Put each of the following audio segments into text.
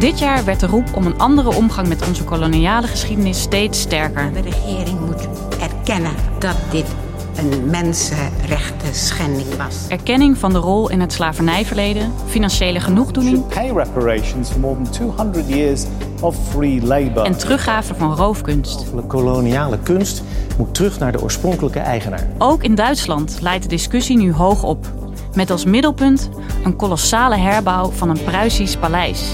Dit jaar werd de roep om een andere omgang met onze koloniale geschiedenis steeds sterker. De regering moet erkennen dat dit een mensenrechten schending was. Erkenning van de rol in het slavernijverleden, financiële genoegdoening pay reparations for more than 200 years of free labor. en teruggave van roofkunst. De koloniale kunst moet terug naar de oorspronkelijke eigenaar. Ook in Duitsland leidt de discussie nu hoog op. Met als middelpunt een kolossale herbouw van een Pruisisch paleis.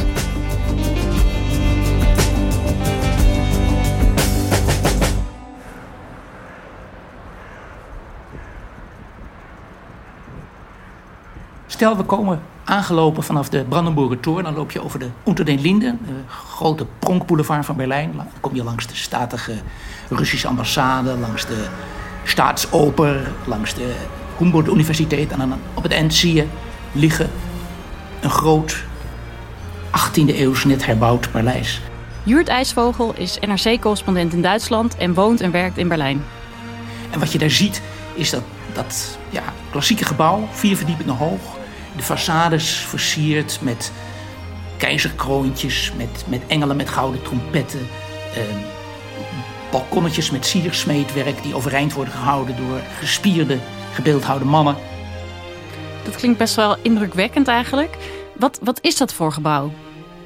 Stel, we komen aangelopen vanaf de Brandenburger Tor. Dan loop je over de Unter den Linden, de grote pronkboulevard van Berlijn. Dan kom je langs de statige Russische ambassade, langs de Staatsoper, langs de Humboldt Universiteit. En dan op het eind zie je liggen een groot 18e eeuws net herbouwd paleis. Jurt IJsvogel is NRC-correspondent in Duitsland en woont en werkt in Berlijn. En wat je daar ziet is dat, dat ja, klassieke gebouw, vier verdiepingen hoog. De façades versierd met keizerkroontjes, met, met engelen met gouden trompetten. eh, balkonnetjes met siersmeetwerk die overeind worden gehouden door gespierde, gebeeldhouwde mannen. Dat klinkt best wel indrukwekkend eigenlijk. Wat, wat is dat voor gebouw?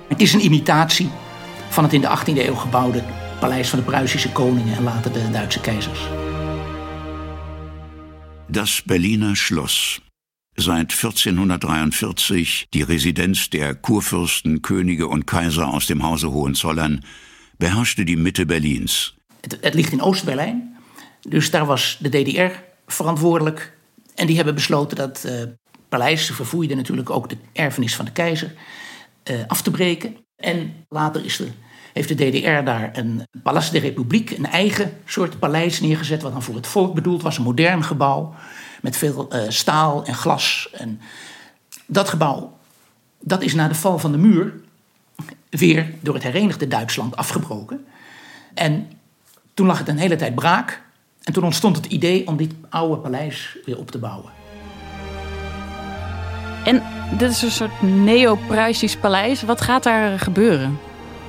Het is een imitatie van het in de 18e eeuw gebouwde paleis van de Pruisische koningen en later de Duitse keizers. Das Berliner Schloss. Seit 1443 die Residenz der Kurfürsten, Könige und Kaiser aus dem Hause Hohenzollern, beherrschte die Mitte Berlins. Het, het ligt in Oost-Berlijn, dus daar was de DDR verantwoordelijk. En die hebben besloten dat eh paleis, ze verfoeiden natuurlijk ook de erfenis van de keizer, eh, af te breken. En later is de, heeft de DDR daar een Palais de Republiek, een eigen soort paleis neergezet, wat dan voor het volk bedoeld was, een modern gebouw met veel eh, staal en glas. En dat gebouw, dat is na de val van de muur weer door het herenigde Duitsland afgebroken. En toen lag het een hele tijd braak. En toen ontstond het idee om dit oude paleis weer op te bouwen. En dit is een soort neo-Pruisisch paleis. Wat gaat daar gebeuren?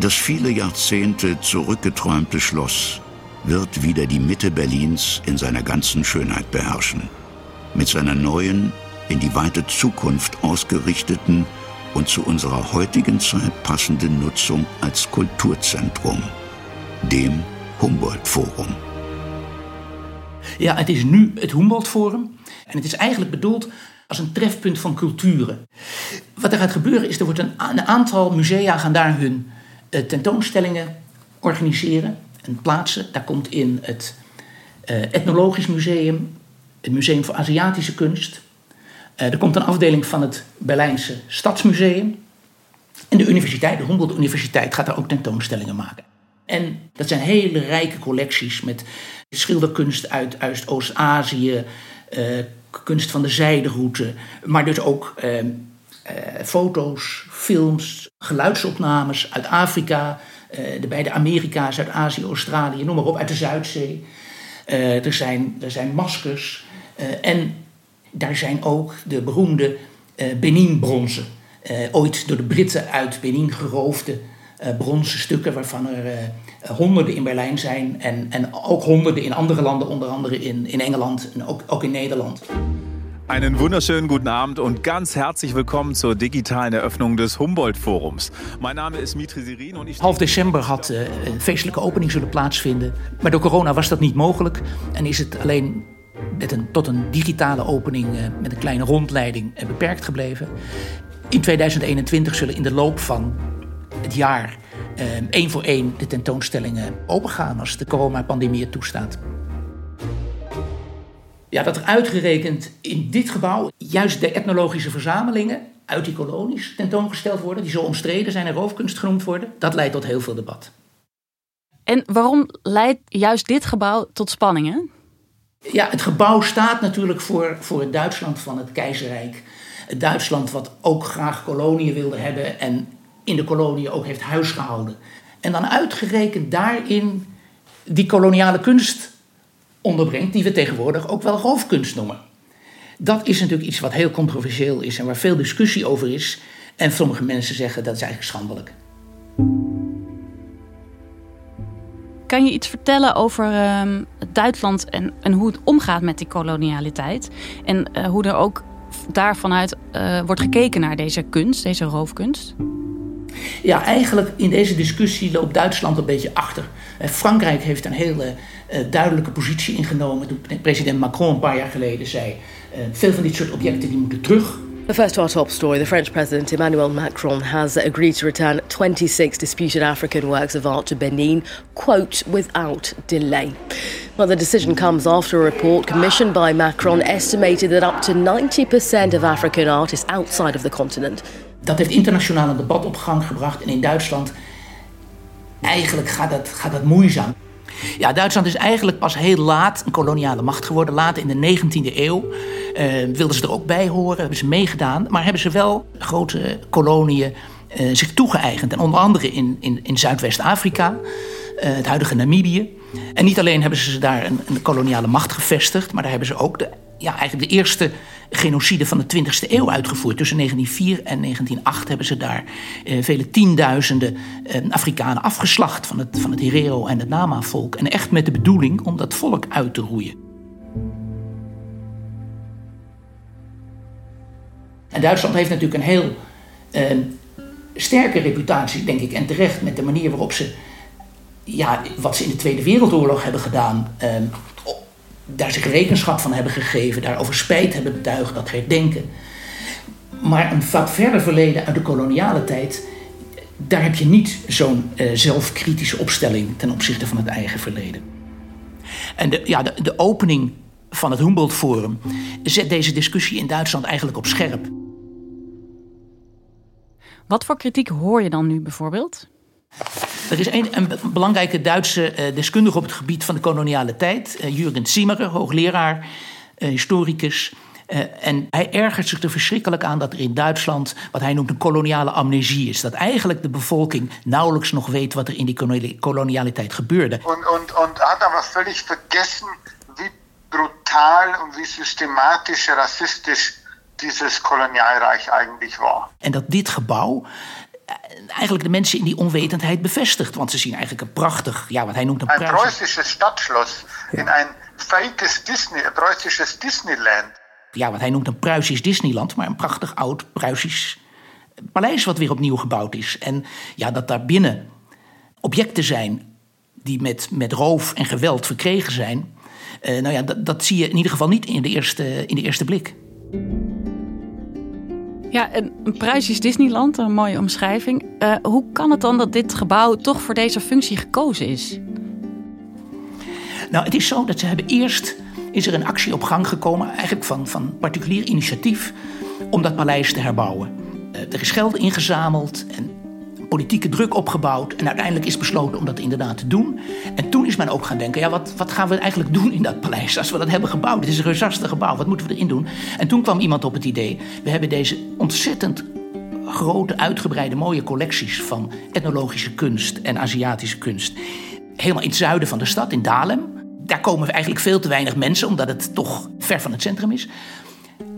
Das viele Jahrzehnte zurückgeträumte Schloss wird wieder die Mitte Berlins in seiner ganzen Schönheit beherrschen. Mit seiner neuen, in die weite Zukunft ausgerichteten und zu unserer heutigen Zeit passenden Nutzung als Kulturzentrum, dem Humboldt-Forum. Ja, het is nu het Humboldt Forum. En het is eigenlijk bedoeld als een trefpunt van culturen. Wat er gaat gebeuren is, er wordt een, een aantal musea gaan daar hun tentoonstellingen organiseren en plaatsen. Daar komt in het eh, Ethnologisch Museum, het Museum voor Aziatische Kunst. Eh, er komt een afdeling van het Berlijnse Stadsmuseum. En de universiteit, de Humboldt Universiteit, gaat daar ook tentoonstellingen maken. En dat zijn hele rijke collecties met schilderkunst uit, Oost-Azië, eh, kunst van de zijderoute, maar dus ook eh, eh, foto's, films, geluidsopnames uit Afrika, eh, de beide Amerika's, uit Azië, Australië, noem maar op, uit de Zuidzee. Eh, er, zijn, er zijn maskers en daar zijn ook de beroemde Benin-bronzen. Ooit door de Britten uit Benin geroofde bronzen stukken, waarvan er honderden in Berlijn zijn. En, en ook honderden in andere landen, onder andere in, in Engeland en ook, ook in Nederland. Einen wunderschönen guten Abend und ganz herzlich willkommen zur digitalen Eröffnung des Humboldt-Forums. Mijn naam is Mitri Sirin. Half december had uh, een feestelijke opening zullen plaatsvinden. Maar door corona was dat niet mogelijk. En is het alleen met een, tot een digitale opening uh, met een kleine rondleiding uh, beperkt gebleven. In 2021 zullen in de loop van het jaar één voor één de tentoonstellingen opengaan als de coronapandemie het toestaat. Ja, dat er uitgerekend in dit gebouw juist de etnologische verzamelingen uit die kolonies tentoongesteld worden, die zo omstreden zijn en roofkunst genoemd worden, dat leidt tot heel veel debat. En waarom leidt juist dit gebouw tot spanningen? Ja, het gebouw staat natuurlijk voor, voor het Duitsland van het keizerrijk. Het Duitsland wat ook graag koloniën wilde hebben en in de koloniën ook heeft huisgehouden. En dan uitgerekend daarin die koloniale kunst onderbrengt, die we tegenwoordig ook wel roofkunst noemen. Dat is natuurlijk iets wat heel controversieel is en waar veel discussie over is. En sommige mensen zeggen dat is eigenlijk schandelijk. Kan je iets vertellen over uh, Duitsland en, en hoe het omgaat met die kolonialiteit? En uh, hoe er ook daarvanuit uh, wordt gekeken naar deze kunst, deze roofkunst? Ja, eigenlijk in deze discussie loopt Duitsland een beetje achter. Frankrijk heeft een hele uh, duidelijke positie ingenomen toen president Macron een paar jaar geleden zei: uh, veel van dit soort objecten die moeten terug. The first to our top story the French President Emmanuel Macron has agreed to return 26 disputed African works of art to Benin, quote, without delay. Well, the decision comes after a report commissioned by Macron estimated that up to 90% of African art is outside of the continent. Dat heeft internationaal een debat op gang gebracht en in Duitsland eigenlijk gaat dat, gaat dat moeizaam. Ja, Duitsland is eigenlijk pas heel laat een koloniale macht geworden. Later in de 19e eeuw uh, wilden ze er ook bij horen, hebben ze meegedaan. Maar hebben ze wel grote koloniën uh, zich toegeëigend. En onder andere in, in, in Zuidwest-Afrika, het huidige Namibië. En niet alleen hebben ze daar een, een koloniale macht gevestigd... maar daar hebben ze ook de, ja, eigenlijk de eerste genocide van de 20e eeuw uitgevoerd. Tussen 1904 en 1908 hebben ze daar eh, vele tienduizenden eh, Afrikanen afgeslacht van het, van het Herero en het Nama-volk. En echt met de bedoeling om dat volk uit te roeien. En Duitsland heeft natuurlijk een heel eh, sterke reputatie, denk ik, en terecht met de manier waarop ze, ja, wat ze in de Tweede Wereldoorlog hebben gedaan, ehm, daar zich rekenschap van hebben gegeven, daarover spijt hebben betuigd, dat herdenken. Maar een wat verder verleden uit de koloniale tijd, daar heb je niet zo'n uh, zelfkritische opstelling ten opzichte van het eigen verleden. En de, ja, de opening van het Humboldt Forum zet deze discussie in Duitsland eigenlijk op scherp. Wat voor kritiek hoor je dan nu bijvoorbeeld? Er is een, een belangrijke Duitse uh, deskundige op het gebied van de koloniale tijd, uh, Jürgen Zimmerer, hoogleraar, uh, historicus. en hij ergert zich er verschrikkelijk aan dat er in Duitsland wat hij noemt een koloniale amnesie is. Dat eigenlijk de bevolking nauwelijks nog weet wat er in die kolonialiteit gebeurde. En, en, en had aber völlig vergessen wie brutal en wie systematisch rassistisch dieses Kolonialreich eigentlich war. En dat dit gebouw eigenlijk de mensen in die onwetendheid bevestigt. Want ze zien eigenlijk een prachtig, ja, wat hij noemt een, een Preußisches Stadtschloss ja. in een fakes Disney, een Preußisches Disneyland. Ja, wat hij noemt een Pruisisch Disneyland, maar een prachtig oud Pruisisch paleis wat weer opnieuw gebouwd is. En ja, dat daar binnen objecten zijn die met, met roof en geweld verkregen zijn. Uh, nou ja, dat, dat zie je in ieder geval niet in de eerste, in de eerste blik. Ja, een, een Pruisisch Disneyland, een mooie omschrijving. Uh, hoe kan het dan dat dit gebouw toch voor deze functie gekozen is? Nou, het is zo dat ze hebben eerst is er een actie op gang gekomen, eigenlijk van, van particulier initiatief, om dat paleis te herbouwen. Uh, er is geld ingezameld en politieke druk opgebouwd. En uiteindelijk is besloten om dat inderdaad te doen. En toen is men ook gaan denken: ja, wat, wat gaan we eigenlijk doen in dat paleis als we dat hebben gebouwd? Het is een reusachtig gebouw, wat moeten we erin doen? En toen kwam iemand op het idee: we hebben deze ontzettend grote, uitgebreide, mooie collecties van etnologische kunst en Aziatische kunst. Helemaal in het zuiden van de stad, in Dalem. Daar komen eigenlijk veel te weinig mensen, omdat het toch ver van het centrum is.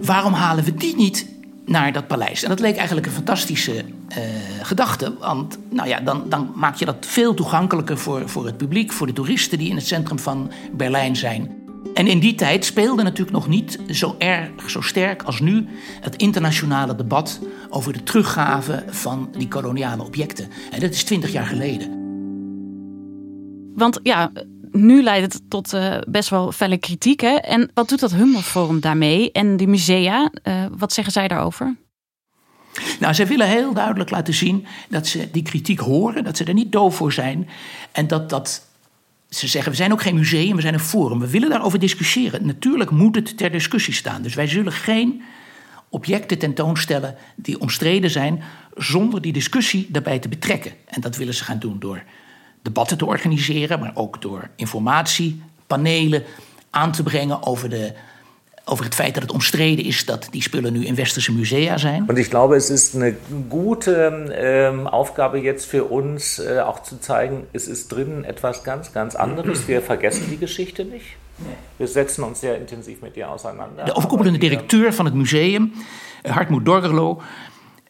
Waarom halen we die niet naar dat paleis. En dat leek eigenlijk een fantastische uh, gedachte. Want nou ja, dan, dan maak je dat veel toegankelijker voor, voor het publiek, voor de toeristen die in het centrum van Berlijn zijn. En in die tijd speelde natuurlijk nog niet zo erg, zo sterk als nu het internationale debat over de teruggave van die koloniale objecten. En dat is twintig jaar geleden. Want ja, nu leidt het tot uh, best wel felle kritiek. Hè? En wat doet dat Humboldt Forum daarmee? En die musea, uh, wat zeggen zij daarover? Nou, zij willen heel duidelijk laten zien dat ze die kritiek horen, dat ze er niet doof voor zijn. En dat dat. Ze zeggen, we zijn ook geen museum, we zijn een forum. We willen daarover discussiëren. Natuurlijk moet het ter discussie staan. Dus wij zullen geen objecten tentoonstellen die omstreden zijn, zonder die discussie daarbij te betrekken. En dat willen ze gaan doen door debatten te organiseren, maar ook door informatiepanelen aan te brengen over, de, over het feit dat het omstreden is dat die spullen nu in westerse musea zijn. Und ich glaube, es ist eine gute ähm, Aufgabe jetzt für uns, äh, auch zu zeigen, es ist drinnen etwas ganz, ganz anderes. Wir vergessen die Geschichte nicht. Wir setzen uns sehr intensiv mit ihr auseinander. De overkoepelende directeur van het museum, Hartmut Dorgerlo,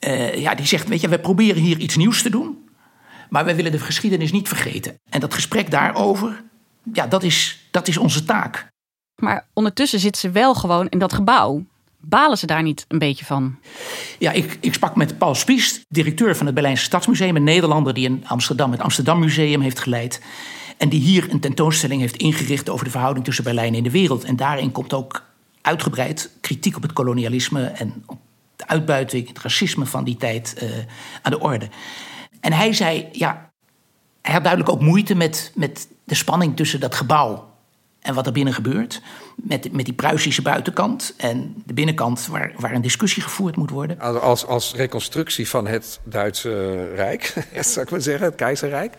uh, ja, die zegt: Weet je, we proberen hier iets nieuws te doen. Maar wij willen de geschiedenis niet vergeten. En dat gesprek daarover, ja, dat is, dat is onze taak. Maar ondertussen zitten ze wel gewoon in dat gebouw. Balen ze daar niet een beetje van? Ja, ik, ik sprak met Paul Spiest, directeur van het Berlijnse Stadsmuseum, een Nederlander die in Amsterdam het Amsterdam Museum heeft geleid. En die hier een tentoonstelling heeft ingericht over de verhouding tussen Berlijn en de wereld. En daarin komt ook uitgebreid kritiek op het kolonialisme en op de uitbuiting, het racisme van die tijd uh, aan de orde. En hij zei, ja, hij had duidelijk ook moeite met, met de spanning tussen dat gebouw en wat er binnen gebeurt. Met, met die Pruisische buitenkant en de binnenkant waar, waar een discussie gevoerd moet worden. Als, als reconstructie van het Duitse Rijk, zou ik maar zeggen, het keizerrijk.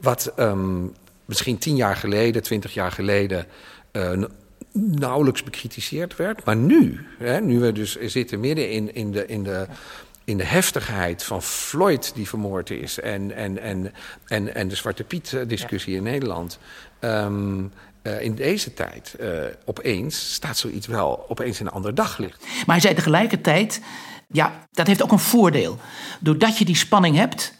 Wat um, misschien tien jaar geleden, twintig jaar geleden uh, nauwelijks bekritiseerd werd. Maar nu, hè, nu we dus zitten midden in, in, de, in de in de heftigheid van Floyd die vermoord is en, en, en, en, en de Zwarte Piet-discussie in Nederland. Um, uh, in deze tijd uh, opeens staat zoiets wel opeens in een ander daglicht. Maar hij zei tegelijkertijd, ja, dat heeft ook een voordeel. Doordat je die spanning hebt,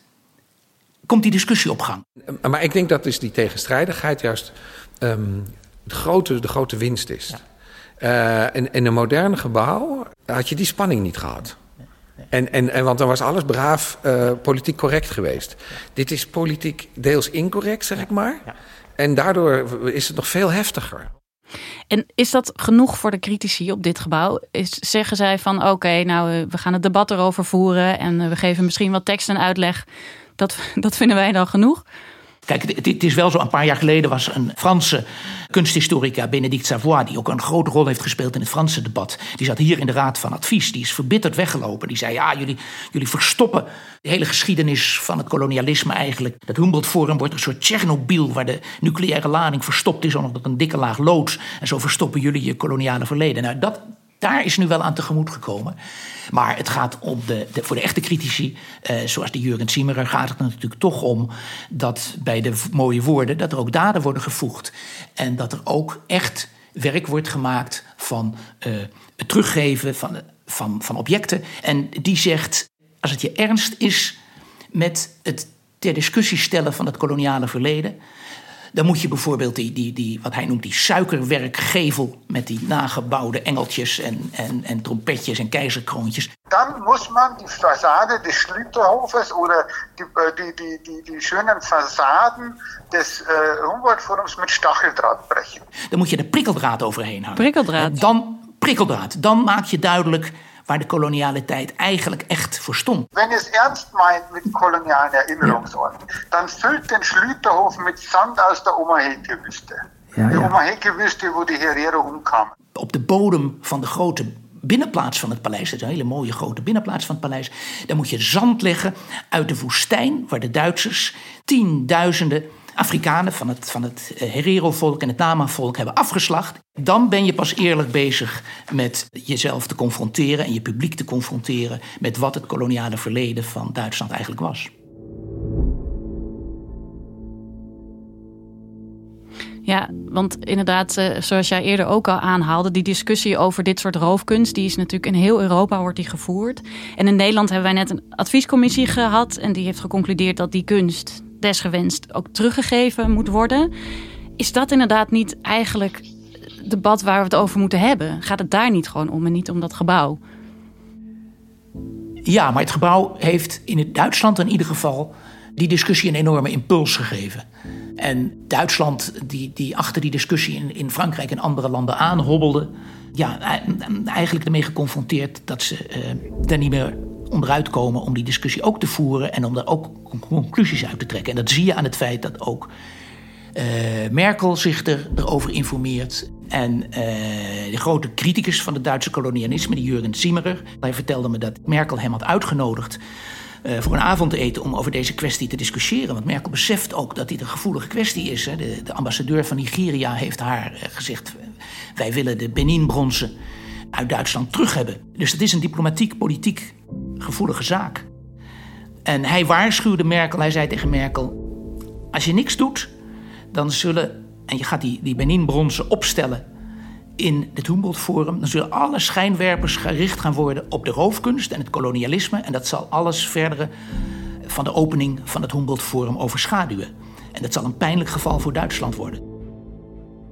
komt die discussie op gang. Maar ik denk dat dus die tegenstrijdigheid juist um, de, grote, de grote winst is. Ja. In, in een moderne gebouw had je die spanning niet gehad. En, en, en, want dan was alles braaf uh, politiek correct geweest. Dit is politiek deels incorrect, zeg ik maar. En daardoor is het nog veel heftiger. En is dat genoeg voor de critici op dit gebouw? Is, zeggen zij van oké, okay, nou eh, we gaan het debat erover voeren en uh, we geven misschien wat tekst en uitleg. Dat, dat vinden wij dan genoeg? Kijk, het, is wel zo. Een paar jaar geleden was een Franse kunsthistorica, Benedict Savoy, die ook een grote rol heeft gespeeld in het Franse debat. Die zat hier in de Raad van Advies. Die is verbitterd weggelopen. Die zei: Ja, jullie, jullie verstoppen de hele geschiedenis van het kolonialisme eigenlijk. Dat Humboldt Forum wordt een soort Tsjernobyl, waar de nucleaire lading verstopt is onder een dikke laag loods. En zo verstoppen jullie je koloniale verleden. Nou, dat, daar is nu wel aan tegemoet gekomen. Maar het gaat om de, voor de echte critici, eh, zoals de Jurgen Ziemerer, gaat het natuurlijk toch om dat bij de mooie woorden, dat er ook daden worden gevoegd. En dat er ook echt werk wordt gemaakt van uh, het teruggeven van, van, van objecten. En die zegt, als het je ernst is met het ter discussie stellen van het koloniale verleden, dan moet je bijvoorbeeld die, die, die, wat hij noemt die suikerwerkgevel met die nagebouwde engeltjes en, en, en trompetjes en keizerkroontjes. Dan moet man die Fassade des Schlüterhofes oder die, die, die, die, die schönen Fassaden des uh, Humboldt-Forums met Stacheldraht brechen. Dan moet je de prikkeldraad overheen hangen. Prikkeldraad? Dan, prikkeldraad. Dan maak je duidelijk waar de koloniale tijd eigenlijk echt voor stond. Wenn es ernst meint mit kolonialen Erinnerungsorten, ja. dann füllt den Schlüterhof mit Sand aus der Omaheke-Wüste. Ja, de ja. Omaheke-Wüste, wo die Herero omkwamen. Op de bodem van de grote binnenplaats van het paleis, dat is een hele mooie grote binnenplaats van het paleis, daar moet je zand leggen uit de woestijn waar de Duitsers tienduizenden Afrikanen van het, van het eh, Herero-volk en het Nama-volk hebben afgeslacht. Dan ben je pas eerlijk bezig met jezelf te confronteren en je publiek te confronteren met wat het koloniale verleden van Duitsland eigenlijk was. Ja, want inderdaad, eh, zoals jij eerder ook al aanhaalde, die discussie over dit soort roofkunst, die is natuurlijk in heel Europa wordt die gevoerd. En in Nederland hebben wij net een adviescommissie gehad en die heeft geconcludeerd dat die kunst desgewenst ook teruggegeven moet worden. Is dat inderdaad niet eigenlijk debat waar we het over moeten hebben? Gaat het daar niet gewoon om en niet om dat gebouw? Ja, maar het gebouw heeft in het Duitsland in ieder geval die discussie een enorme impuls gegeven. En Duitsland, die, die achter die discussie in, in Frankrijk en andere landen aanhobbelde, ja, eigenlijk ermee geconfronteerd dat ze uh, er niet meer onderuit komen om die discussie ook te voeren en om daar ook conclusies uit te trekken. En dat zie je aan het feit dat ook uh, Merkel zich er, erover informeert. En uh, de grote criticus van het Duitse kolonialisme, die Jurgen Zimmerer, hij vertelde me dat Merkel hem had uitgenodigd uh, voor een avondeten om over deze kwestie te discussiëren. Want Merkel beseft ook dat dit een gevoelige kwestie is. Hè. De, de, ambassadeur van Nigeria heeft haar gezegd: wij willen de Benin-bronzen uit Duitsland terug hebben. Dus het is een diplomatiek, politiek gevoelige zaak. En hij waarschuwde Merkel, hij zei tegen Merkel: Als je niks doet, dan zullen, en je gaat die, die Benin-bronzen opstellen in het Humboldt Forum, dan zullen alle schijnwerpers gericht gaan worden op de roofkunst en het kolonialisme. En dat zal alles verdere van de opening van het Humboldt Forum overschaduwen. En dat zal een pijnlijk geval voor Duitsland worden.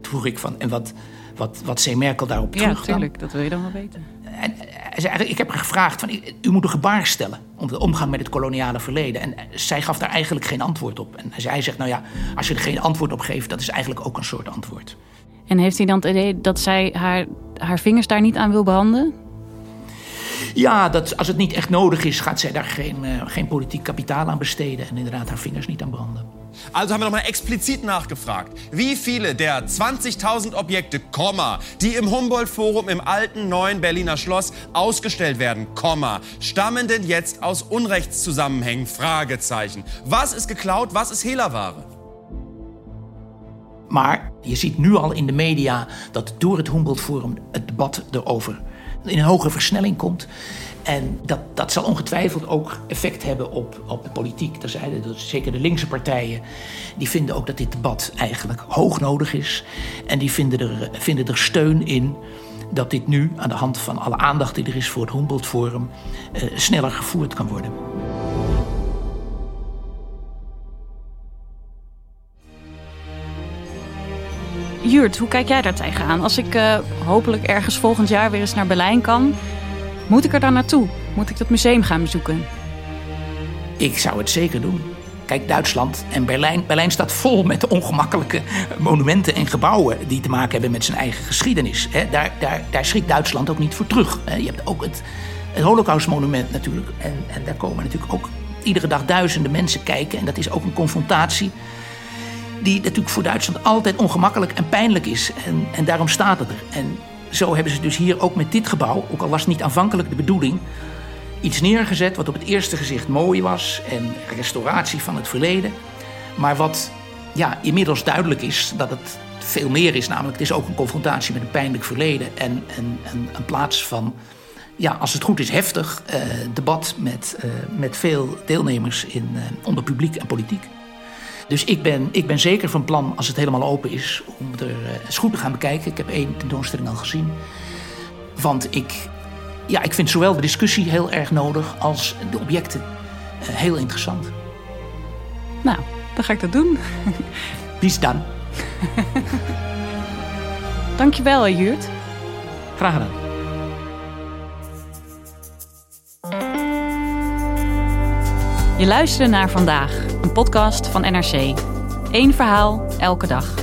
Toen vroeg ik van, en wat, wat, wat zei Merkel daarop terug? Ja, natuurlijk, dat wil je dan wel weten. En zei, ik heb haar gevraagd, van, u moet een gebaar stellen om de omgang met het koloniale verleden. En zij gaf daar eigenlijk geen antwoord op. En hij zegt, nou ja, als je er geen antwoord op geeft, dat is eigenlijk ook een soort antwoord. En heeft hij dan het idee dat zij haar, haar vingers daar niet aan wil branden? Ja, dat als het niet echt nodig is, gaat zij daar geen, geen politiek kapitaal aan besteden en inderdaad haar vingers niet aan branden. Also haben wir nochmal explizit nachgefragt, wie viele der 20.000 Objekte, Komma, die im Humboldt-Forum im alten neuen Berliner Schloss ausgestellt werden, Komma, stammen denn jetzt aus Unrechtszusammenhängen, Fragezeichen. Was ist geklaut, was ist Hehlerware? Maar je ziet nu al in de media dat door het Humboldt Forum het debat erover in een hogere versnelling komt. En dat, dat zal ongetwijfeld ook effect hebben op, op de politiek. Er zijn, dat zeker de linkse partijen, die vinden ook dat dit debat eigenlijk hoog nodig is. En die vinden er, vinden er steun in dat dit nu, aan de hand van alle aandacht die er is voor het Humboldt Forum, eh, sneller gevoerd kan worden. Jurt, hoe kijk jij daar tegenaan? Als ik uh, hopelijk ergens volgend jaar weer eens naar Berlijn kan, moet ik er dan naartoe? Moet ik dat museum gaan bezoeken? Ik zou het zeker doen. Kijk, Duitsland en Berlijn. Berlijn staat vol met ongemakkelijke monumenten en gebouwen die te maken hebben met zijn eigen geschiedenis. Daar, daar, daar schrikt Duitsland ook niet voor terug. Je hebt ook het, het Holocaustmonument natuurlijk. En, en daar komen natuurlijk ook iedere dag duizenden mensen kijken. En dat is ook een confrontatie die natuurlijk voor Duitsland altijd ongemakkelijk en pijnlijk is. En, en daarom staat het er. En zo hebben ze dus hier ook met dit gebouw, ook al was het niet aanvankelijk de bedoeling, iets neergezet wat op het eerste gezicht mooi was en restauratie van het verleden. Maar wat ja, inmiddels duidelijk is dat het veel meer is. Namelijk, het is ook een confrontatie met een pijnlijk verleden en, en, en een plaats van, ja, als het goed is, heftig eh, debat met, uh, met veel deelnemers in, uh, onder publiek en politiek. Dus ik ben, ik ben zeker van plan, als het helemaal open is, om er uh, eens goed te gaan bekijken. Ik heb één tentoonstelling al gezien. Want ik, ja, ik vind zowel de discussie heel erg nodig als de objecten uh, heel interessant. Nou, dan ga ik dat doen. Bis dan. Dankjewel, Jurt. Graag gedaan. Je luisterde naar vandaag, een podcast van NRC. Eén verhaal, elke dag.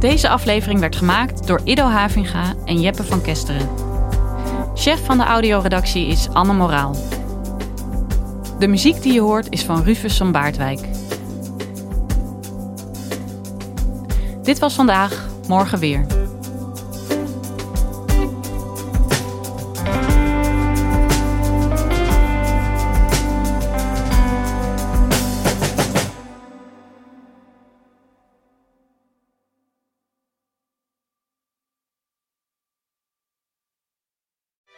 Deze aflevering werd gemaakt door Ido Havinga en Jeppe van Kesteren. Chef van de audioredactie is Anne Moraal. De muziek die je hoort is van Rufus van Baardwijk. Dit was vandaag, morgen weer.